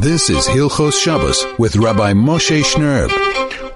This is Hilchos Shabbos with Rabbi Moshe Shnerb.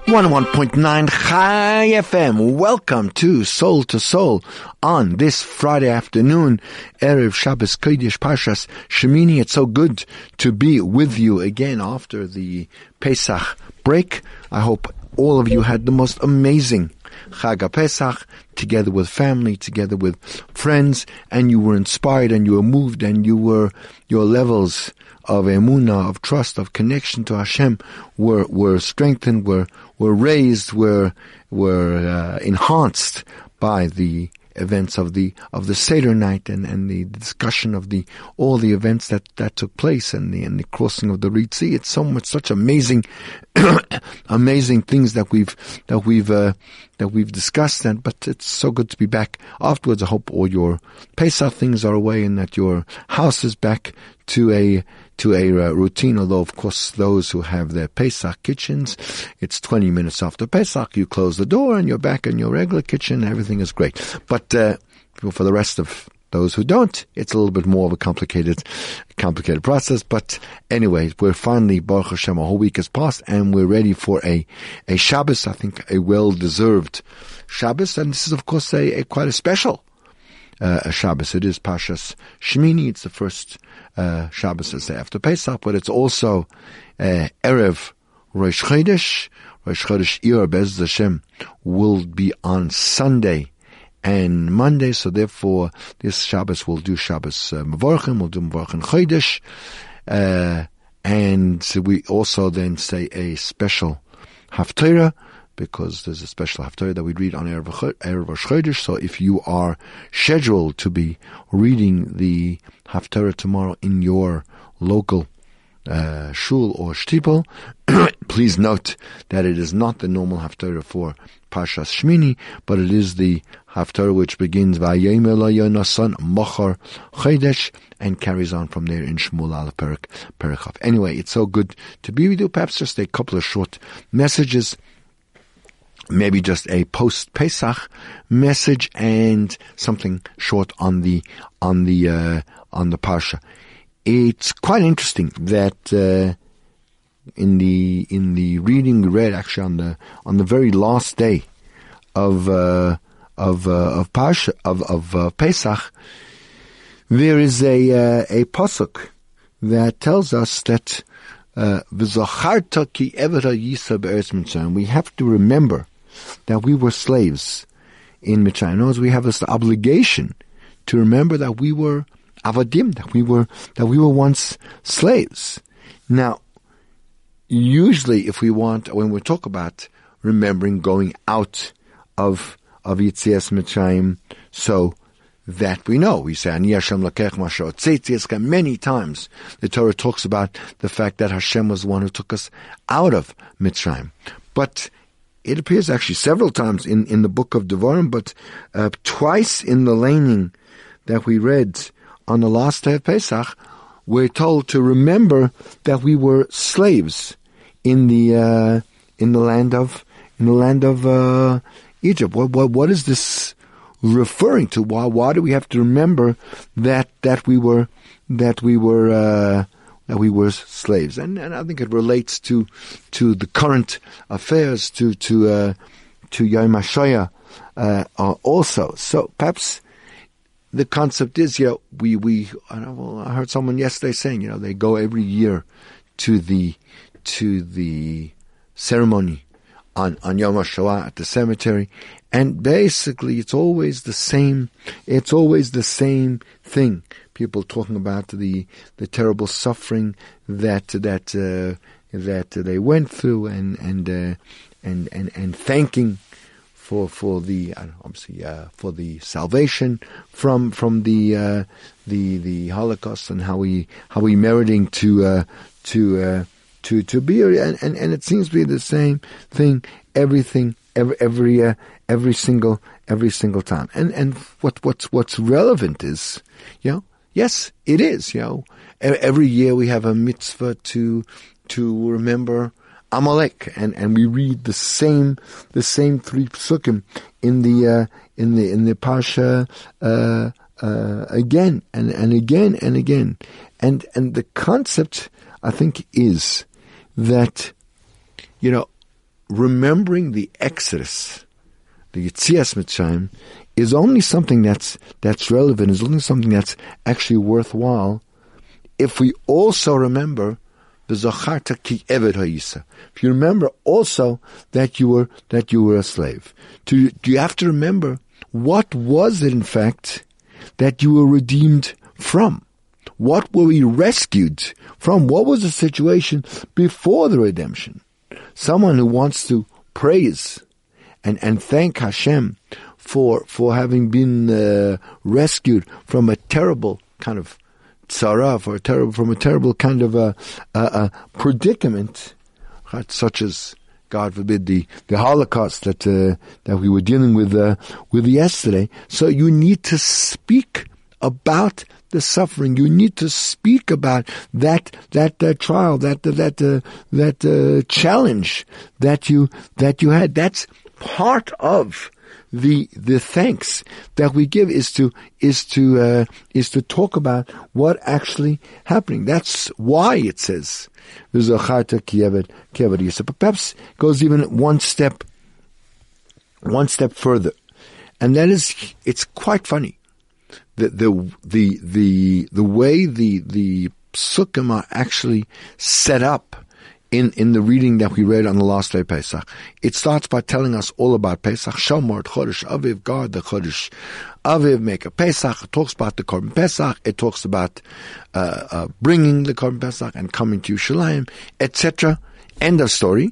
101.9 Chai FM. Welcome to Soul to Soul on this Friday afternoon, Erev Shabbos Kodesh Parshas Shemini. It's so good to be with you again after the Pesach break. I hope all of you had the most amazing Chag Pesach together with family, together with friends, and you were inspired and you were moved and you were, your levels of emuna, of trust, of connection to Hashem were, were strengthened, were, were raised, were, were uh, enhanced by the events of the of the Seder night and, and the discussion of the all the events that, that took place and the and the crossing of the Reed Sea. It's so much such amazing amazing things that we've that we've uh, that we've discussed and but it's so good to be back afterwards. I hope all your Pesach things are away and that your house is back to a to a uh, routine. Although, of course, those who have their Pesach kitchens, it's 20 minutes after Pesach, you close the door and you're back in your regular kitchen. Everything is great. But uh, for the rest of those who don't, it's a little bit more of a complicated, complicated process. But anyway, we're finally, Baruch Hashem, a whole week has passed and we're ready for a, a Shabbos, I think a well-deserved Shabbos. And this is, of course, a, a quite a special uh, a Shabbos. It is Pashas Shemini. It's the first uh, Shabbos is after Pesach, but it's also uh, Erev Rosh Chodesh. Rosh Chodesh Iyar Bez Hashem will be on Sunday and Monday, so therefore this Shabbos will do Shabbos uh, Mevorchim, we'll do Mevorchim Chodesh, uh, and we also then say a special Haftarah, because there's a special haftarah that we read on Erev Rosh. So if you are scheduled to be reading the haftarah tomorrow in your local uh, shul or shtiebel, please note that it is not the normal haftarah for Pashas Shmini, but it is the haftarah which begins Vayemelayanasan Mochar Chodesh and carries on from there in Shmuel al Perik Anyway, it's so good to be with you. Perhaps just a couple of short messages maybe just a post Pesach message and something short on the on the uh, on the parsha. It's quite interesting that uh, in the in the reading we read actually on the on the very last day of uh, of uh, of parsha of of uh, Pesach, there is a uh, a pasuk that tells us that. Uh, we have to remember that we were slaves in Mitzrayim. Knows we have this obligation to remember that we were avadim, that we were that we were once slaves. Now, usually, if we want, when we talk about remembering going out of of Yitzias Mitzrayim, so that we know. We say, Ani Hashem lakech Many times the Torah talks about the fact that Hashem was the one who took us out of Mitzrayim. But it appears actually several times in, in the book of Devarim, but uh, twice in the laning that we read on the last day of Pesach, we're told to remember that we were slaves in the uh, in the land of in the land of uh, Egypt. What, what what is this referring to? Why why do we have to remember that that we were that we were uh, that we were slaves, and and I think it relates to to the current affairs, to to uh, to Yom HaShoah, uh, also. So perhaps the concept is, know, we we I, know, I heard someone yesterday saying, you know, they go every year to the to the ceremony on on Yom HaShoah at the cemetery, and basically it's always the same. It's always the same thing people talking about the the terrible suffering that that uh, that they went through, and and uh, and and and thanking for for the uh, obviously uh, for the salvation from from the uh, the the Holocaust and how we how we meriting to uh, to to to be and, and and it seems to be the same thing everything every every uh, every single every single time. And and what what's what's relevant is you know Yes, it is. You know, every year we have a mitzvah to to remember Amalek, and, and we read the same the same three psukim in the uh, in the in the pasha uh, uh, again and and again and again, and and the concept I think is that you know remembering the Exodus, the Yitzias Mitzrayim, is only something that's that's relevant, is only something that's actually worthwhile if we also remember the Zacharta ki eved ha'isa. If you remember also that you were that you were a slave. Do do you have to remember what was it in fact that you were redeemed from? What were we rescued from? What was the situation before the redemption? Someone who wants to praise and, and thank Hashem for for having been uh, rescued from a terrible kind of tzara, for a terrible from a terrible kind of a, a, a predicament, right, such as God forbid the, the Holocaust that uh, that we were dealing with uh, with yesterday. So you need to speak about the suffering. You need to speak about that that uh, trial, that that uh, that uh, challenge that you that you had. That's part of the the thanks that we give is to is to uh, is to talk about what actually happening. That's why it says but perhaps goes even one step one step further, and that is it's quite funny. The the the the the way the the psukim are actually set up in, in the reading that we read on the last day Pesach. It starts by telling us all about Pesach, Shamar, Chodesh, Aviv, God, the Chodesh, Aviv, make a Pesach. It talks about the Korban Pesach. It talks about uh, uh, bringing the Korban Pesach and coming to Yerushalayim, etc. End of story.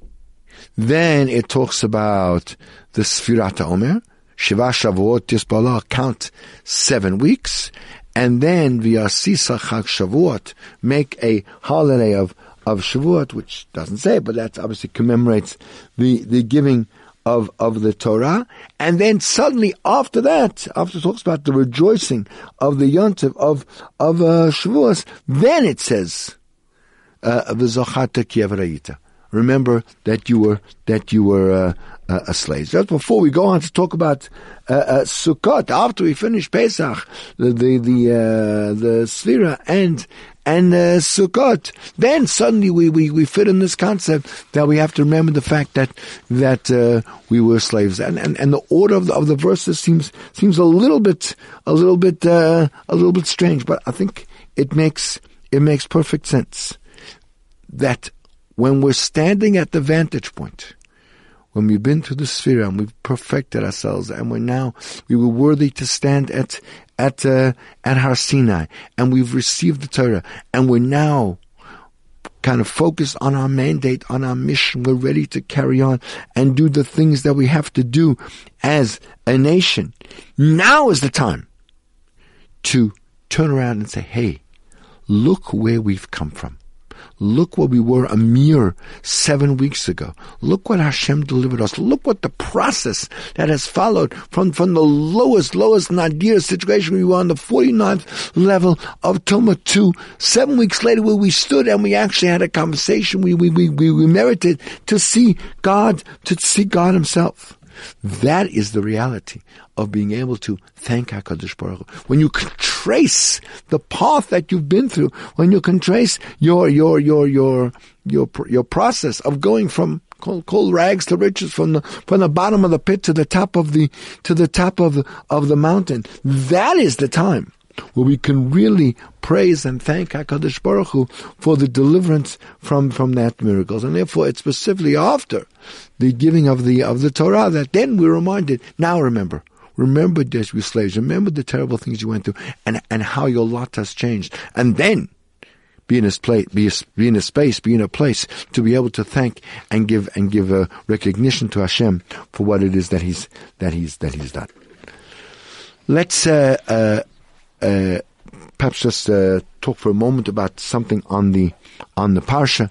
Then it talks about the Sfirat Omer, Shiva Shavuot Tisbalah, count seven weeks, and then via Sisa Chag Shavuot, make a holiday of of Shavuot, which doesn't say, but that obviously commemorates the, the giving of, of the Torah. And then suddenly after that, after it talks about the rejoicing of the Yontiv of, of uh, Shavuos, then it says, uh, Remember that you were, that you were, uh, uh, a slave. Just before we go on to talk about uh, uh, Sukkot, after we finish Pesach, the the the, uh, the Sfira and and uh, Sukkot, then suddenly we, we, we fit in this concept that we have to remember the fact that that uh, we were slaves, and, and, and the order of the, of the verses seems seems a little bit a little bit uh, a little bit strange, but I think it makes it makes perfect sense that when we're standing at the vantage point, when we've been through the Sfira and we've perfected ourselves, and we're now we were worthy to stand at at uh, at Har Sinai, and we've received the Torah, and we're now kind of focused on our mandate, on our mission. We're ready to carry on and do the things that we have to do as a nation. Now is the time to turn around and say, "Hey, look where we've come from." Look where we were a mere seven weeks ago. Look what Hashem delivered us. Look what the process that has followed from, from the lowest, lowest nadir situation. We were on the 49th level of Tuma to seven weeks later where we stood and we actually had a conversation. We, we, we, we merited to see God, to see God himself. That is the reality of being able to thank HaKadosh Baruch Hu. When you can trace the path that you've been through, when you can trace your, your, your, your, your, your process of going from cold, rags to riches from the, from the bottom of the pit to the top of the, to the top of the, of the mountain. That is the time where we can really praise and thank HaKadosh Baruch Hu for the deliverance from, from that miracles. And therefore it's specifically after the giving of the, of the Torah that then we're reminded, now remember, remember that you slaves, remember the terrible things you went through and, and how your lot has changed. And then be in a place, be, be in a space, be in a place to be able to thank and give and give a recognition to Hashem for what it is that He's that He's that He's done. Let's uh, uh, uh, perhaps just uh, talk for a moment about something on the on the parsha.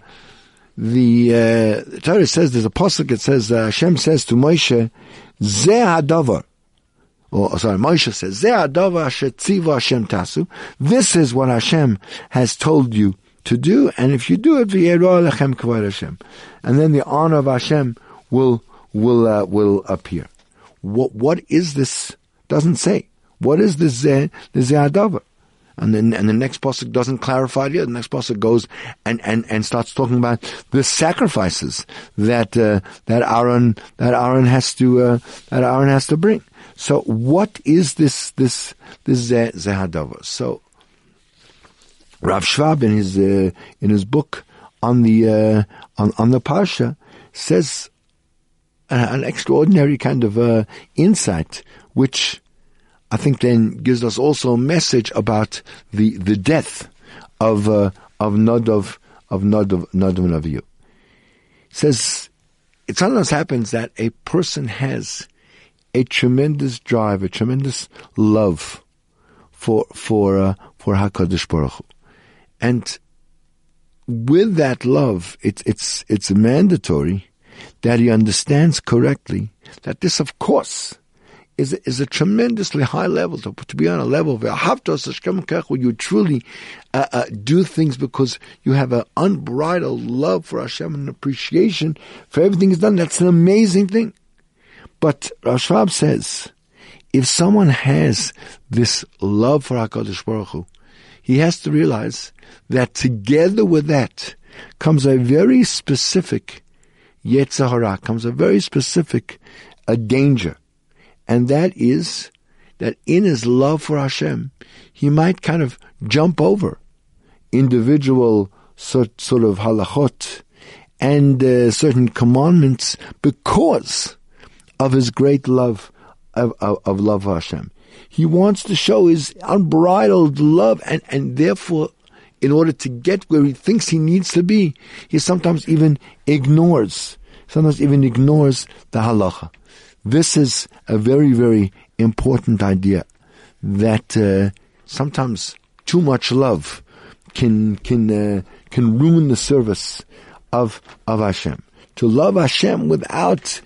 The, uh, Torah says there's a pasuk. It says uh, Hashem says to Moshe, "Zeh hadavar." Or sorry, Moshe says, "Zeh hadavar shetziva Hashem tasu." This is what Hashem has told you to do, and if you do it, lechem kavod Hashem, and then the honor of Hashem will will uh, will appear. What what is this? Doesn't say. What is the zeh, the zeh And then, and the next pasuk doesn't clarify it. The next pasuk goes and, and, and starts talking about the sacrifices that, uh, that Aaron, that Aaron has to, uh, that Aaron has to bring. So what is this, this, this Zehadava? So, Rav Schwab in his, uh, in his book on the, uh, on, on the Parsha says an extraordinary kind of, uh, insight, which I think then gives us also a message about the, the death of, uh, of Nadav, of Nadav, Nadav v'Avihu. says, it sometimes happens that a person has a tremendous drive, a tremendous love for, for, uh, for HaKadosh Baruch Hu. And with that love, it's, it's, it's mandatory that he understands correctly that this, of course, is is a tremendously high level to, to be on a level where you truly uh, uh, do things because you have an unbridled love for Hashem and appreciation for everything He's done. That's an amazing thing. But Rav Schwab says, if someone has this love for Hakadosh Baruch Hu, he has to realize that together with that comes a very specific Yetzer Hara, comes a very specific a danger. And that is that in his love for Hashem, he might kind of jump over individual sort, sort of halachot and uh, certain commandments because of his great love of, of, of love for Hashem. He wants to show his unbridled love and, and therefore in order to get where he thinks he needs to be, he sometimes even ignores, sometimes even ignores the halacha. This is a very, very important idea that uh, sometimes too much love can can uh, can ruin the service of of Hashem. To love Hashem without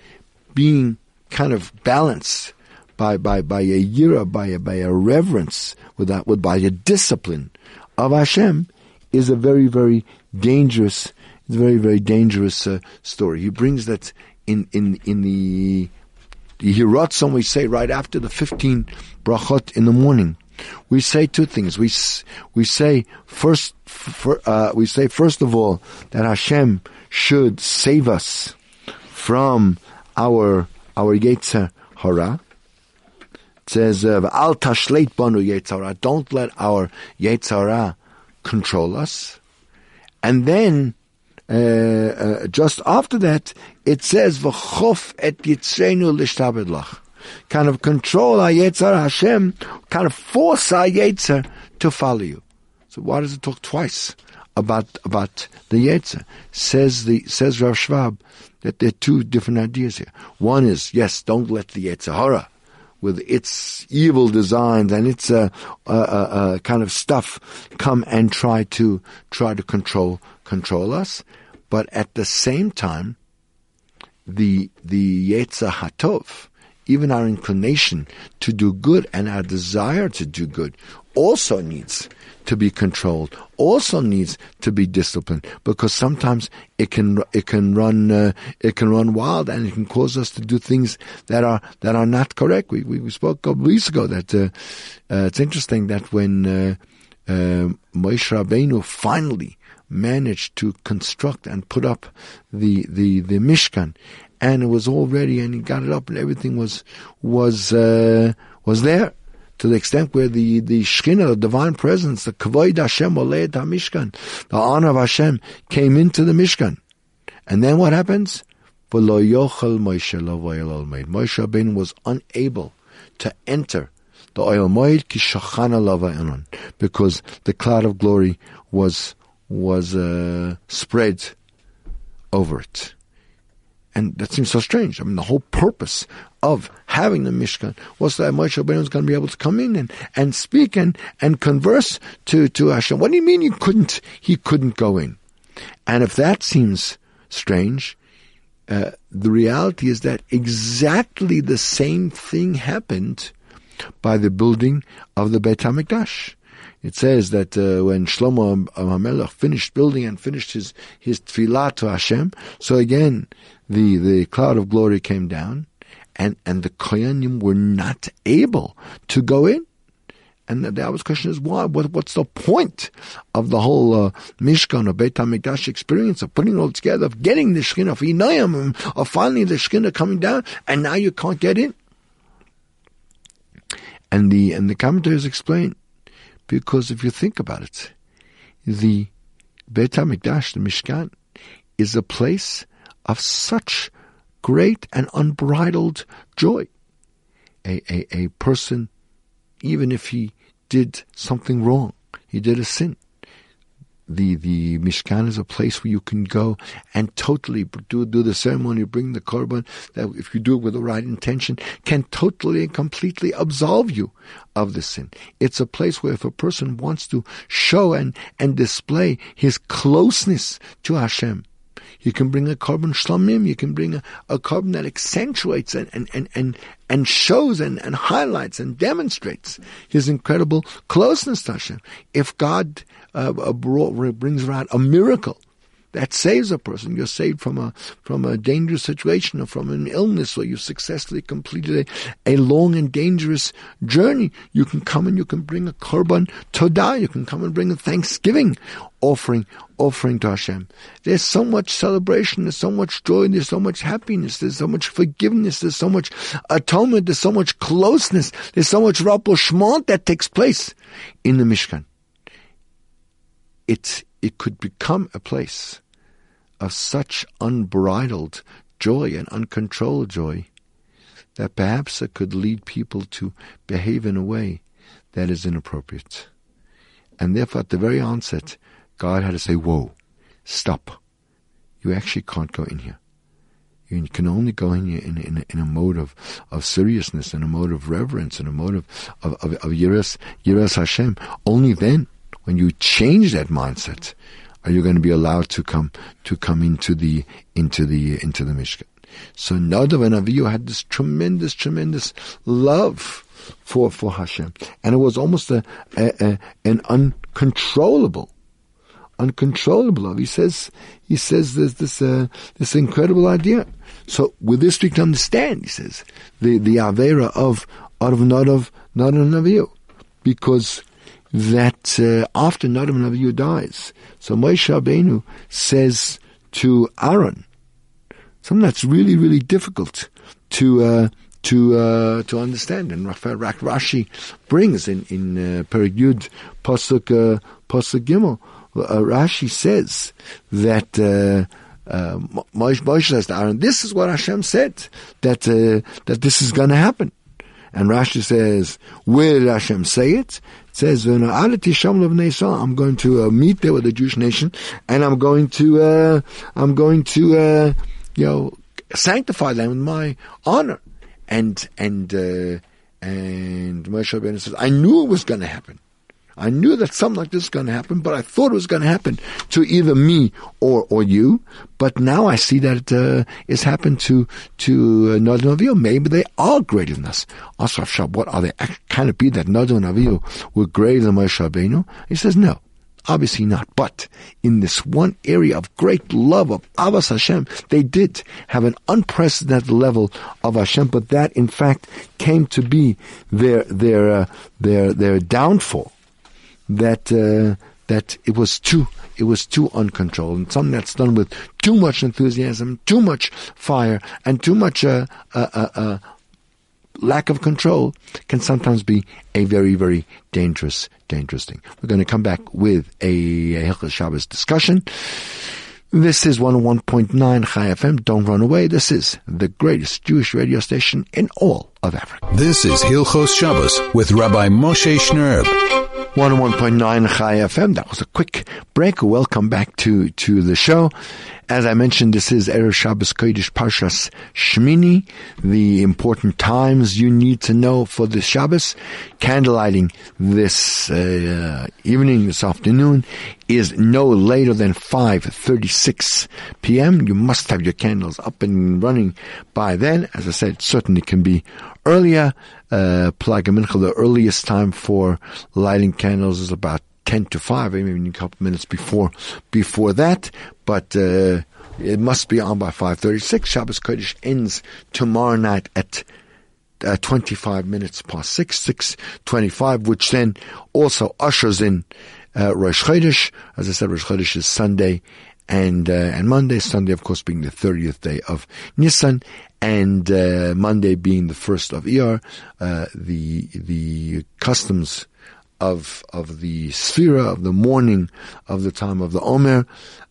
being kind of balanced by by by a yira, by a, by a reverence, without with by a discipline of Hashem, is a very very dangerous, very very dangerous uh, story. He brings that in in in the the Hiratzon we say right after the 15 brachot in the morning. We say two things. We we say first, for, uh, we say first of all that Hashem should save us from our our yetzer hara. It says, uh, "Al tashleit banu yetzer Don't let our yetzer hara control us. And then uh, uh, just after that, it says, "V'chof et yitzrenu lishtabedlach." Kind of control our Yetzer Hashem, kind of force our Yetzer to follow you. So why does it talk twice about about the Yetzer? Says the says Rav Schwab that there are two different ideas here. One is yes, don't let the Yetzer Hara with its evil designs and its uh, uh, uh, uh, kind of stuff come and try to try to control control us, but at the same time, the the Yetzer Hatov, even our inclination to do good and our desire to do good, also needs to be controlled, also needs to be disciplined, because sometimes it can it can run uh, it can run wild and it can cause us to do things that are that are not correct. We we, we spoke a couple weeks ago that uh, uh, it's interesting that when uh, uh, Moshe Rabbeinu finally managed to construct and put up the the the Mishkan, and it was all ready, and he got it up, and everything was was uh, was there to the extent where the the Shekhinah, the divine presence, the Kavod Hashem Oled Mishkan, the honor of Hashem came into the Mishkan, and then what happens? Moshe Rabbeinu was unable to enter the Ohel Moed because the cloud of glory was was uh, spread over it. And that seems so strange. I mean, the whole purpose of having the Mishkan was that Moshe Rabbeinu was going to be able to come in and, and speak and, and converse to, to Hashem. What do you mean he couldn't, he couldn't go in? And if that seems strange, uh, the reality is that exactly the same thing happened by the building of the Beit HaMikdash. It says that uh, when Shlomo HaMelech finished building and finished his, his tefillah to Hashem, so again, the, the cloud of glory came down, and, and the Kohanim were not able to go in. And the, the obvious question is why? What, what's the point of the whole uh, Mishkan or Beit HaMikdash experience of putting it all together, of getting the Shekhinah, of Inayim, of finally the Shekhinah coming down, and now you can't get in? And the and the commentators explain because if you think about it, the Beit HaMikdash, the Mishkan, is a place of such great and unbridled joy. A, a, a person, even if he did something wrong, he did a sin, the the Mishkan is a place where you can go and totally do do the ceremony, bring the korban. That if you do it with the right intention, can totally and completely absolve you of the sin. It's a place where if a person wants to show and and display his closeness to Hashem, you can bring a korban shlamim. You can bring a, a korban that accentuates and, and, and, and, and shows and, and highlights and demonstrates his incredible closeness to Hashem. If God uh, brought, brings around a miracle that saves a person. You're saved from a from a dangerous situation or from an illness, or you successfully completed a, a long and dangerous journey. You can come and you can bring a korban todah. You can come and bring a thanksgiving offering offering to Hashem. There's so much celebration. There's so much joy. There's so much happiness. There's so much forgiveness. There's so much atonement. There's so much closeness. There's so much rapprochement that takes place in the Mishkan it, it could become a place of such unbridled joy and uncontrolled joy that perhaps it could lead people to behave in a way that is inappropriate. And therefore, at the very onset, God had to say, Whoa, stop. You actually can't go in here. You can only go in here in, in, in a mode of, of seriousness, in a mode of reverence, in a mode of, of, of, of Yiras, Yiras Hashem. Only then when you change that mindset, are you going to be allowed to come to come into the into the into the Mishkan? So Nadav and Avihu had this tremendous, tremendous love for for Hashem, and it was almost a, a, a an uncontrollable, uncontrollable love. He says he says there's this uh, this incredible idea. So with this we can understand. He says the the avera of of Nadav Nadav and Avihu, because that uh, after Nadav and Avihu dies, so Moshe Rabbeinu says to Aaron something that's really, really difficult to uh, to uh, to understand, and Rashi brings in in uh, Perek Yud Pasuk uh, Pasuk Gimel. Uh, Rashi says that. Uh, uh, Moshe says to Aaron, "This is what Hashem said that uh, that this is going to happen." And Rashi says, "Where did Hashem say it?" says, I'm going to uh, meet there with the Jewish nation, and I'm going to, uh, I'm going to, uh, you know, sanctify them with my honor. And, and, uh, and Moshe Rabbeinu says, I knew it was going to happen. I knew that something like this was going to happen, but I thought it was going to happen to either me or or you. But now I see that uh, it's happened to to uh, and Avihu. Maybe they are greater than us. Also, what are they? Can it be that Nadav and Avihu were greater than Moshe Rabbeinu? He says no. Obviously not. But in this one area of great love of Avas Hashem, they did have an unprecedented level of Hashem, but that in fact came to be their, their, uh, their, their downfall that uh, that it was too it was too uncontrolled and something that's done with too much enthusiasm, too much fire, and too much uh, uh, uh, uh lack of control can sometimes be a very very dangerous dangerous thing. We're going to come back with a, Hilchot Shabbos discussion. This is 101.9 Chai FM. Don't run away. This is the greatest Jewish radio station in all of Africa. This is Hilchos Shabbos with Rabbi Moshe Shnerb. 101.9 Chai FM. That was a quick break. Welcome back to, to the show. As I mentioned, this is Erev Shabbos Kodesh Parshas Shmini, the important times you need to know for the Shabbos. Candlelighting this uh, evening, this afternoon, is no later than 5.36 p.m. You must have your candles up and running by then. As I said, certainly can be earlier. Uh, Mincha, the earliest time for lighting candles is about 10 to 5, maybe a couple minutes before, before that. But, uh, it must be on by 5.36. Shabbos Kodesh ends tomorrow night at uh, 25 minutes past 6, 6.25, which then also ushers in uh, Rosh Chodesh. As I said, Rosh Chodesh is Sunday and uh, and Monday. Sunday, of course, being the 30th day of Nisan, and uh, Monday being the first of Iyar. Uh, the the customs of of the Sphira of the morning of the time of the Omer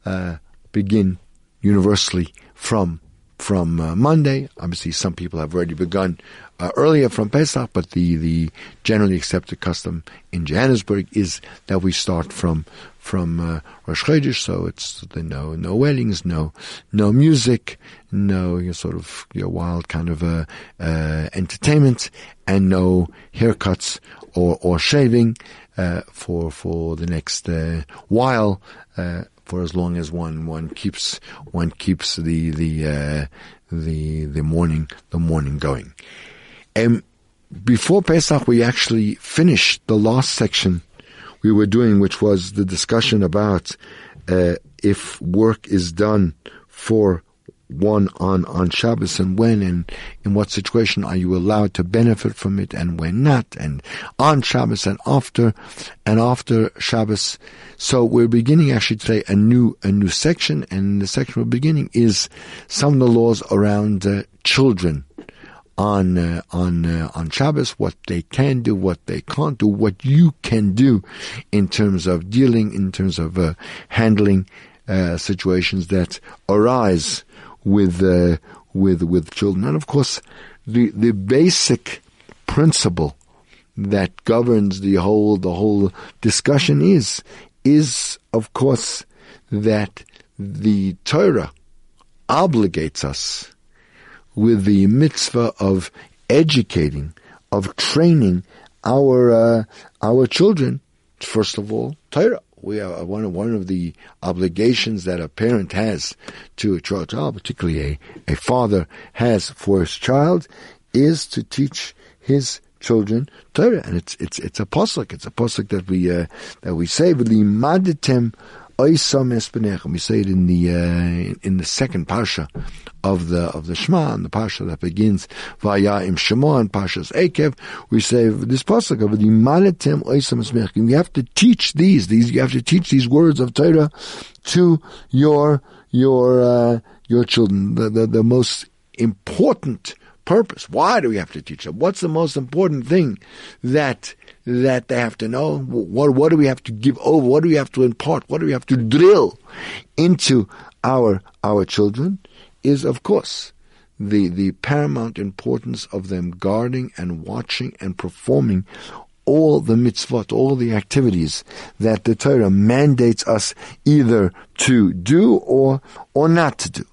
uh, begin universally from from uh, Monday. Obviously, some people have already begun uh, earlier from Pesach, but the, the generally accepted custom in Johannesburg is that we start from from uh, Rosh Chodesh, so it's no no weddings, no no music, no you know, sort of you know, wild kind of uh, uh, entertainment, and no haircuts or or shaving uh, for for the next uh, while. For as long as one one keeps one keeps the the uh, the the morning the morning going. And before Pesach, we actually finished the last section we were doing, which was the discussion about uh, if work is done for one on, on Shabbos and when and in what situation are you allowed to benefit from it and when not and on Shabbos and after and after Shabbos. So we're beginning actually today a new, a new section and the section we're beginning is some of the laws around uh, children on uh, on uh, on Shabbos, what they can do, what they can't do, what you can do in terms of dealing, in terms of uh, handling uh, situations that arise with uh, with with children, and of course, the the basic principle that governs the whole the whole discussion is is of course that the Torah obligates us with the mitzvah of educating, of training our uh, our children. First of all, Torah we are one of one of the obligations that a parent has to a child, particularly a, a father has for his child, is to teach his children Torah, and it's it's it's a pasuk. It's a pasuk that we uh, that we say v'limaditem espenechem. We say it in the uh, in the second parsha of the of the Shema, and the parsha that begins Vaya im Shema and Parshas Ekev, we say this pasuk of the Maletem Oisam Esmechim. You have to teach these, these you have to teach these words of Torah to your your uh, your children. The, the the most important purpose. Why do we have to teach them? What's the most important thing that that they have to know? What what do we have to give over? What do we have to impart? What do we have to drill into our our children? is, of course, the, the paramount importance of them guarding and watching and performing all the mitzvot, all the activities that the Torah mandates us either to do or or not to do.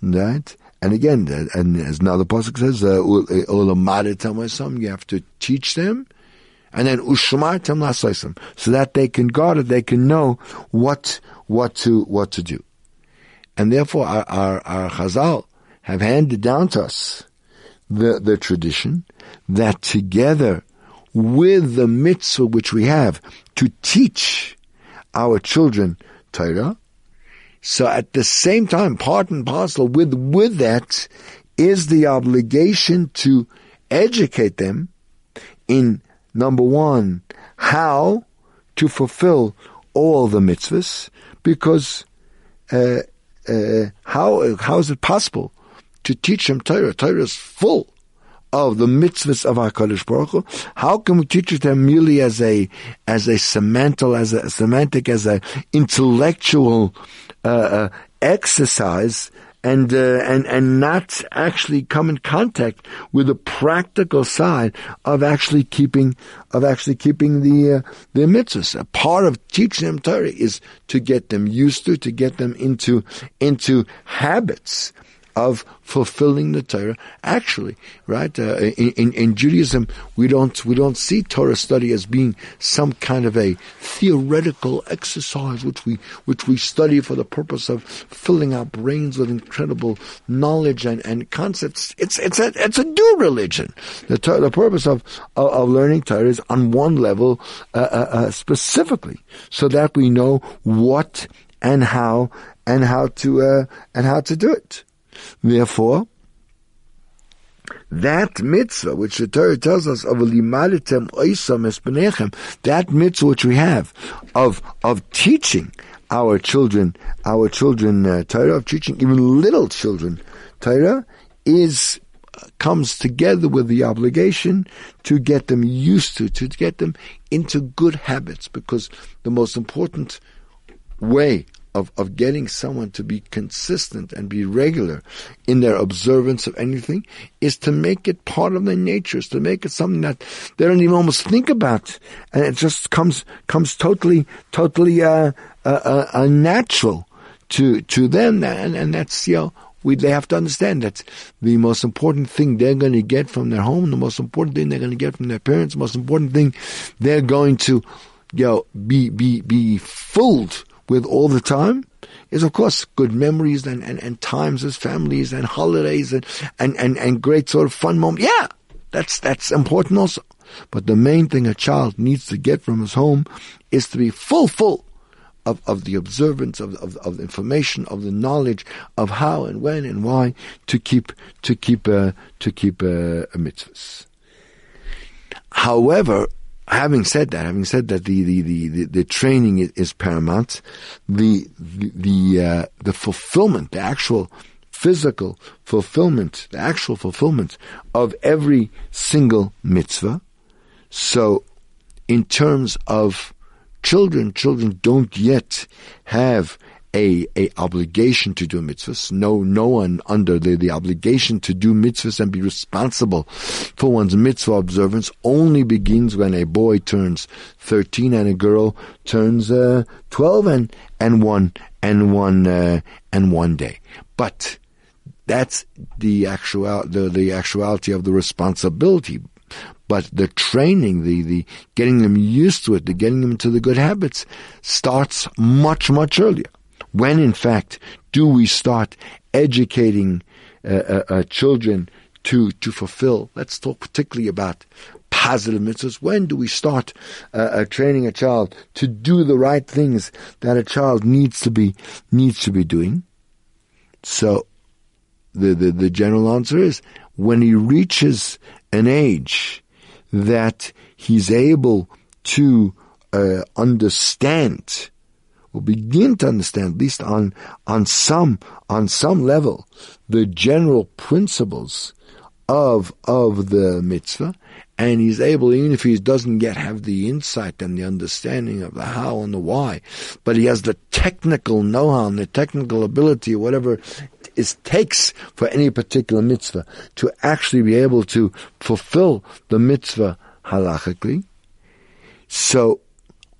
Right? And again, and as another pasuk says, uh, you have to teach them, and then ushmartem so that they can guard it, they can know what what to what to do. And therefore our, our, our Chazal have handed down to us the, the tradition that together with the mitzvah which we have to teach our children Torah, so at the same time, part and parcel with, with that is the obligation to educate them in number one, how to fulfill all the mitzvahs, because uh, uh, how how is it possible to teach them Torah? Torah is full of the mitzvahs of Hakadosh Baruch Hu. How can we teach them merely as a as a semantical, as a semantic, as a intellectual uh, uh, exercise? And uh, and and not actually come in contact with the practical side of actually keeping of actually keeping the uh, the mitzvahs. A part of teaching them Torah is to get them used to, to get them into into habits of fulfilling the Torah. Actually, right uh, in, in, in, Judaism, we don't we don't see Torah study as being some kind of a theoretical exercise which we which we study for the purpose of filling our brains with incredible knowledge and, and concepts. It's it's a it's a new religion. The the purpose of, of, of learning Torah is on one level uh, uh, uh, specifically, so that we know what and how and how to uh, and how to do it. Therefore, that mitzvah, which the Torah tells us of oisam that mitzvah which we have of of teaching our children, our children uh, Torah, of teaching even little children Torah, is comes together with the obligation to get them used to, to get them into good habits, because the most important way of, of getting someone to be consistent and be regular in their observance of anything is to make it part of their nature, is to make it something that they don't even almost think about, and it just comes comes totally totally uh, uh, uh, natural to to them, and, and that's you know we, they have to understand that the most important thing they're going to get from their home, the most important thing they're going to get from their parents, the most important thing they're going to, you know, be, be, be fooled with all the time is of course good memories and, and, and times as families and holidays and, and, and, and great sort of fun moments. Yeah, that's, that's important also. But the main thing a child needs to get from his home is to be full, full of, of the observance of, of, of information of the knowledge of how and when and why to keep to keep uh, to keep uh, a mitzvahs. However, having said that, having said that, the the the, the, training is, is, paramount. The the the, uh, the fulfillment, the actual physical fulfillment, the actual fulfillment of every single mitzvah. So, in terms of children, children don't yet have a, a obligation to do mitzvahs. No, no one under the, the obligation to do mitzvahs and be responsible for one's mitzvah observance only begins when a boy turns 13 and a girl turns, uh, 12 and, and one, and one, uh, and one day. But, that's the actual the, the actuality of the responsibility but the training, the, the getting them used to it, the getting them into the good habits starts much, much earlier. When in fact do we start educating uh, uh, uh, children to, to fulfill? Let's talk particularly about positive mitzvahs. When do we start uh, uh, training a child to do the right things that a child needs to be needs to be doing? So, the, the, the general answer is when he reaches an age that he's able to uh, understand or begin to understand, at least on on some on some level, the general principles of of the mitzvah, and he's able, even if he doesn't yet have the insight and the understanding of the how and the why, but he has the technical know-how and the technical ability, whatever it takes for any particular mitzvah to actually be able to fulfill the mitzvah halachically. So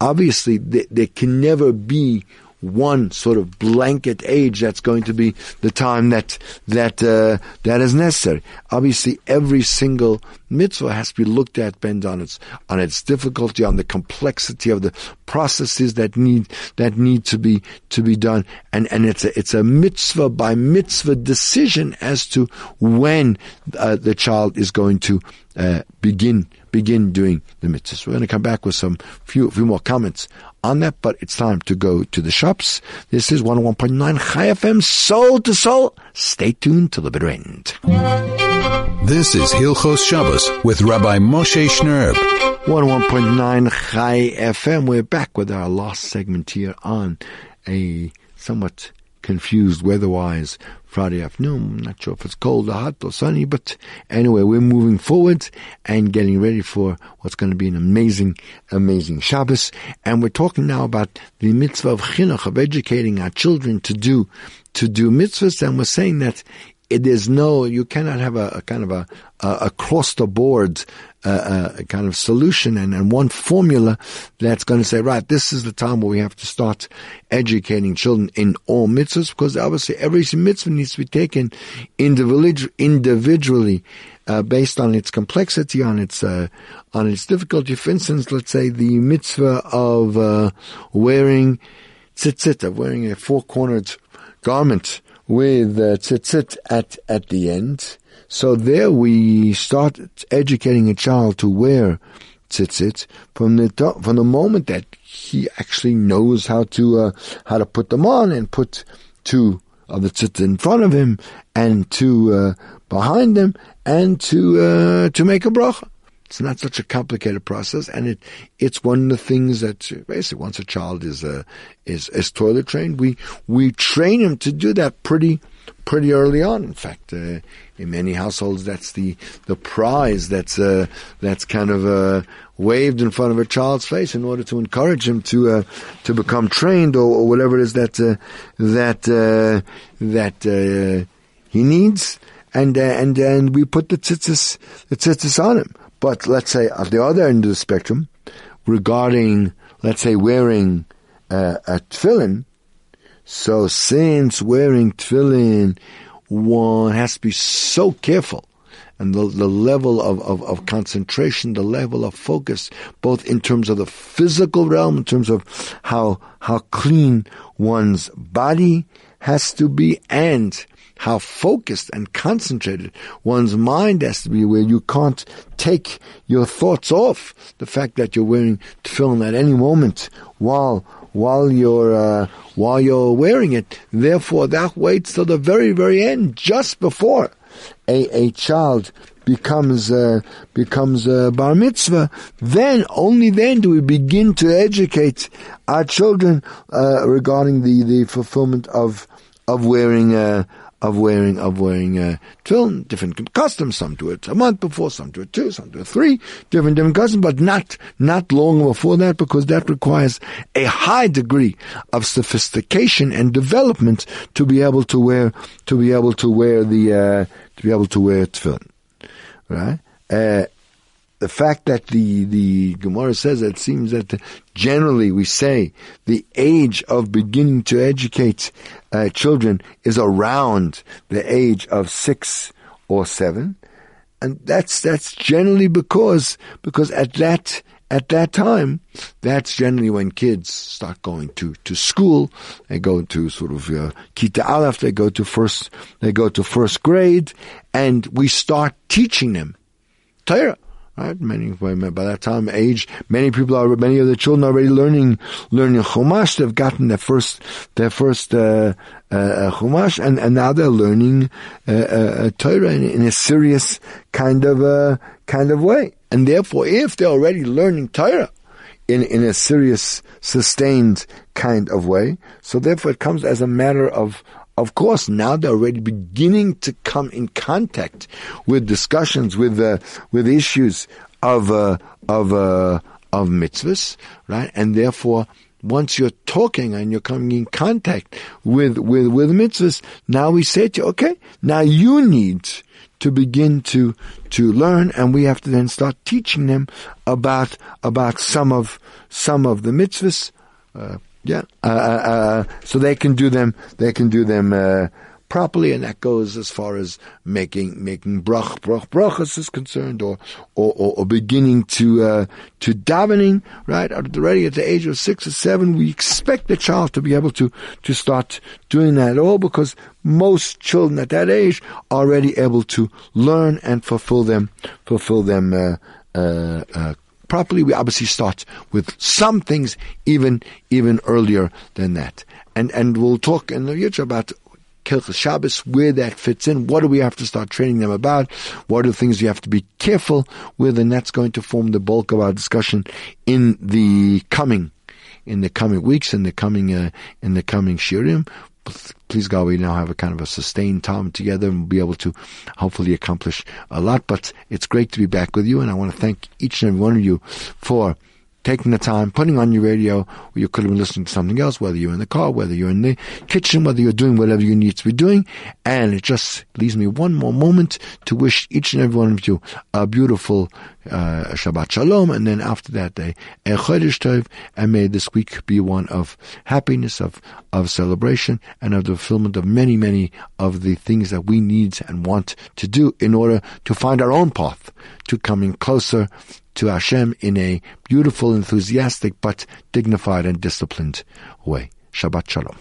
obviously th- there can never be one sort of blanket age that's going to be the time that that uh, that is necessary. Obviously, every single mitzvah has to be looked at, bent on its on its difficulty, on the complexity of the processes that need that need to be to be done, and and it's a it's a mitzvah by mitzvah decision as to when uh, the child is going to uh, begin begin doing the mitzvahs. We're going to come back with some few few more comments on that, but it's time to go to the shops. This is 101.9 Chai FM, soul to soul. Stay tuned till the bitter end. This is Hilchos Shabbos with Rabbi Moshe Shnerb. 101.9 Chai FM. We're back with our last segment here on a somewhat confused weather-wise Friday afternoon. I'm not sure if it's cold or hot or sunny, but anyway, we're moving forward and getting ready for what's going to be an amazing, amazing Shabbos. And we're talking now about the mitzvah of chinuch, of educating our children to do, to do mitzvahs. And we're saying that there's no, you cannot have a, a kind of a, a across the board uh, a kind of solution and, and one formula that's going to say, right, this is the time where we have to start educating children in all mitzvahs, because obviously every mitzvah needs to be taken individually, uh, based on its complexity, on its uh, on its difficulty. For instance, let's say the mitzvah of uh, wearing tzitzit, of wearing a four-cornered garment with uh, tzitzit at at the end. So there we start educating a child to wear tzitzit from the to- from the moment that he actually knows how to uh, how to put them on and put two of the tzitzit in front of him and two uh, behind him and to uh, to make a bracha. It's not such a complicated process, and it it's one of the things that basically once a child is uh, is is toilet trained, we we train him to do that pretty pretty early on. In fact, uh, in many households, that's the the prize that's uh, that's kind of uh, waved in front of a child's face in order to encourage him to uh, to become trained or, or, whatever it is that uh, that that he needs. And and and we put the tzitzis the tzitzis on him. But let's say at the other end of the spectrum, regarding, let's say, wearing uh, a tefillin, so since wearing tefillin, one has to be so careful. And the, the level of, of, of, concentration, the level of focus, both in terms of the physical realm, in terms of how, how clean one's body has to be, and how focused and concentrated one's mind has to be where you can't take your thoughts off the fact that you're wearing tefillin at any moment while while you're uh, while you're wearing it. Therefore, that waits till the very very end, just before a a child becomes uh, becomes a bar mitzvah. Then only then do we begin to educate our children uh, regarding the the fulfillment of of wearing. Uh, of wearing of wearing uh, tefillin, different customs. Some do it a month before, some do it two, some do it three, different different customs, but not not long before that because that requires a high degree of sophistication and development to be able to wear to be able to wear the uh, to be able to wear tefillin, right? Uh, the fact that the, the Gemara says it seems that generally we say the age of beginning to educate uh, children is around the age of six or seven, and that's that's generally because because at that at that time, that's generally when kids start going to, to school. They go to sort of uh, Kita Aleph. They go to first. They go to first grade, and we start teaching them Torah. Right? Many by that time age, many people are many of the children are already learning learning Chumash. They've gotten their first their first uh, uh, uh Chumash, and, and now they're learning uh, uh, Torah in, in, a serious kind of uh, kind of way. And therefore, if they're already learning Torah in in a serious, sustained kind of way, so therefore it comes as a matter of of course, now they're already beginning to come in contact with discussions, with uh, with issues of uh, of uh, of mitzvahs, right? And therefore, once you're talking and you're coming in contact with with with mitzvahs, now we say to you, okay, now you need to begin to to learn, and we have to then start teaching them about about some of some of the mitzvahs. Yeah, uh, uh, uh, so they can do them. They can do them uh, properly, and that goes as far as making making brach brach brachas is concerned, or or, or, or beginning to uh, to davening. Right, already at the age of six or seven, we expect the child to be able to to start doing that all because most children at that age are already able to learn and fulfill them fulfill them. Uh, uh, uh, properly, we obviously start with some things even even earlier than that. And and we'll talk in the future about Hilchos Shabbos, where that fits in. What do we have to start training them about? What are the things you have to be careful with? And that's going to form the bulk of our discussion in the coming, in the coming weeks, in the coming, uh, in the coming shiurim please God, we now have a kind of a sustained time together and we'll be able to hopefully accomplish a lot. But it's great to be back with you, and I want to thank each and every one of you for taking the time, putting on your radio, you could have been listening to something else, whether you're in the car, whether you're in the kitchen, whether you're doing whatever you need to be doing. And it just leaves me one more moment to wish each and every one of you a beautiful uh, Shabbat Shalom, and then after that day, a Chodesh Tov, and may this week be one of happiness, of, of celebration, and of the fulfillment of many, many of the things that we need and want to do in order to find our own path to coming closer to Hashem in a beautiful, enthusiastic, but dignified and disciplined way. Shabbat Shalom.